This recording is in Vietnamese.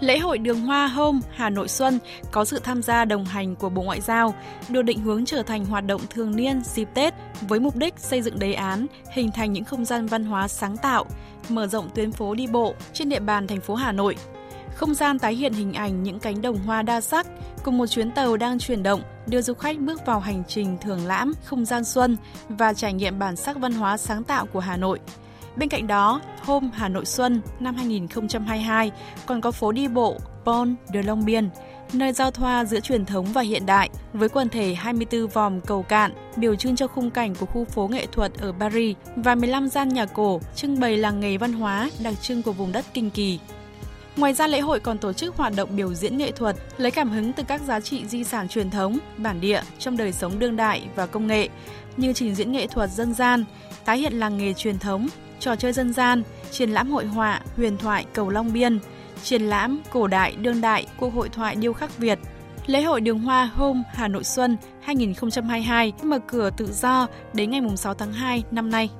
Lễ hội Đường Hoa Hôm Hà Nội Xuân có sự tham gia đồng hành của Bộ Ngoại giao, được định hướng trở thành hoạt động thường niên dịp Tết với mục đích xây dựng đề án, hình thành những không gian văn hóa sáng tạo, mở rộng tuyến phố đi bộ trên địa bàn thành phố Hà Nội. Không gian tái hiện hình ảnh những cánh đồng hoa đa sắc cùng một chuyến tàu đang chuyển động đưa du khách bước vào hành trình thưởng lãm không gian xuân và trải nghiệm bản sắc văn hóa sáng tạo của Hà Nội. Bên cạnh đó, hôm Hà Nội Xuân năm 2022 còn có phố đi bộ Pont de Long Biên, nơi giao thoa giữa truyền thống và hiện đại với quần thể 24 vòm cầu cạn biểu trưng cho khung cảnh của khu phố nghệ thuật ở Paris và 15 gian nhà cổ trưng bày làng nghề văn hóa đặc trưng của vùng đất Kinh Kỳ. Ngoài ra lễ hội còn tổ chức hoạt động biểu diễn nghệ thuật lấy cảm hứng từ các giá trị di sản truyền thống, bản địa trong đời sống đương đại và công nghệ như trình diễn nghệ thuật dân gian, tái hiện làng nghề truyền thống, trò chơi dân gian, triển lãm hội họa, huyền thoại cầu Long Biên, triển lãm cổ đại đương đại cuộc hội thoại điêu khắc Việt. Lễ hội Đường Hoa Hôm Hà Nội Xuân 2022 mở cửa tự do đến ngày 6 tháng 2 năm nay.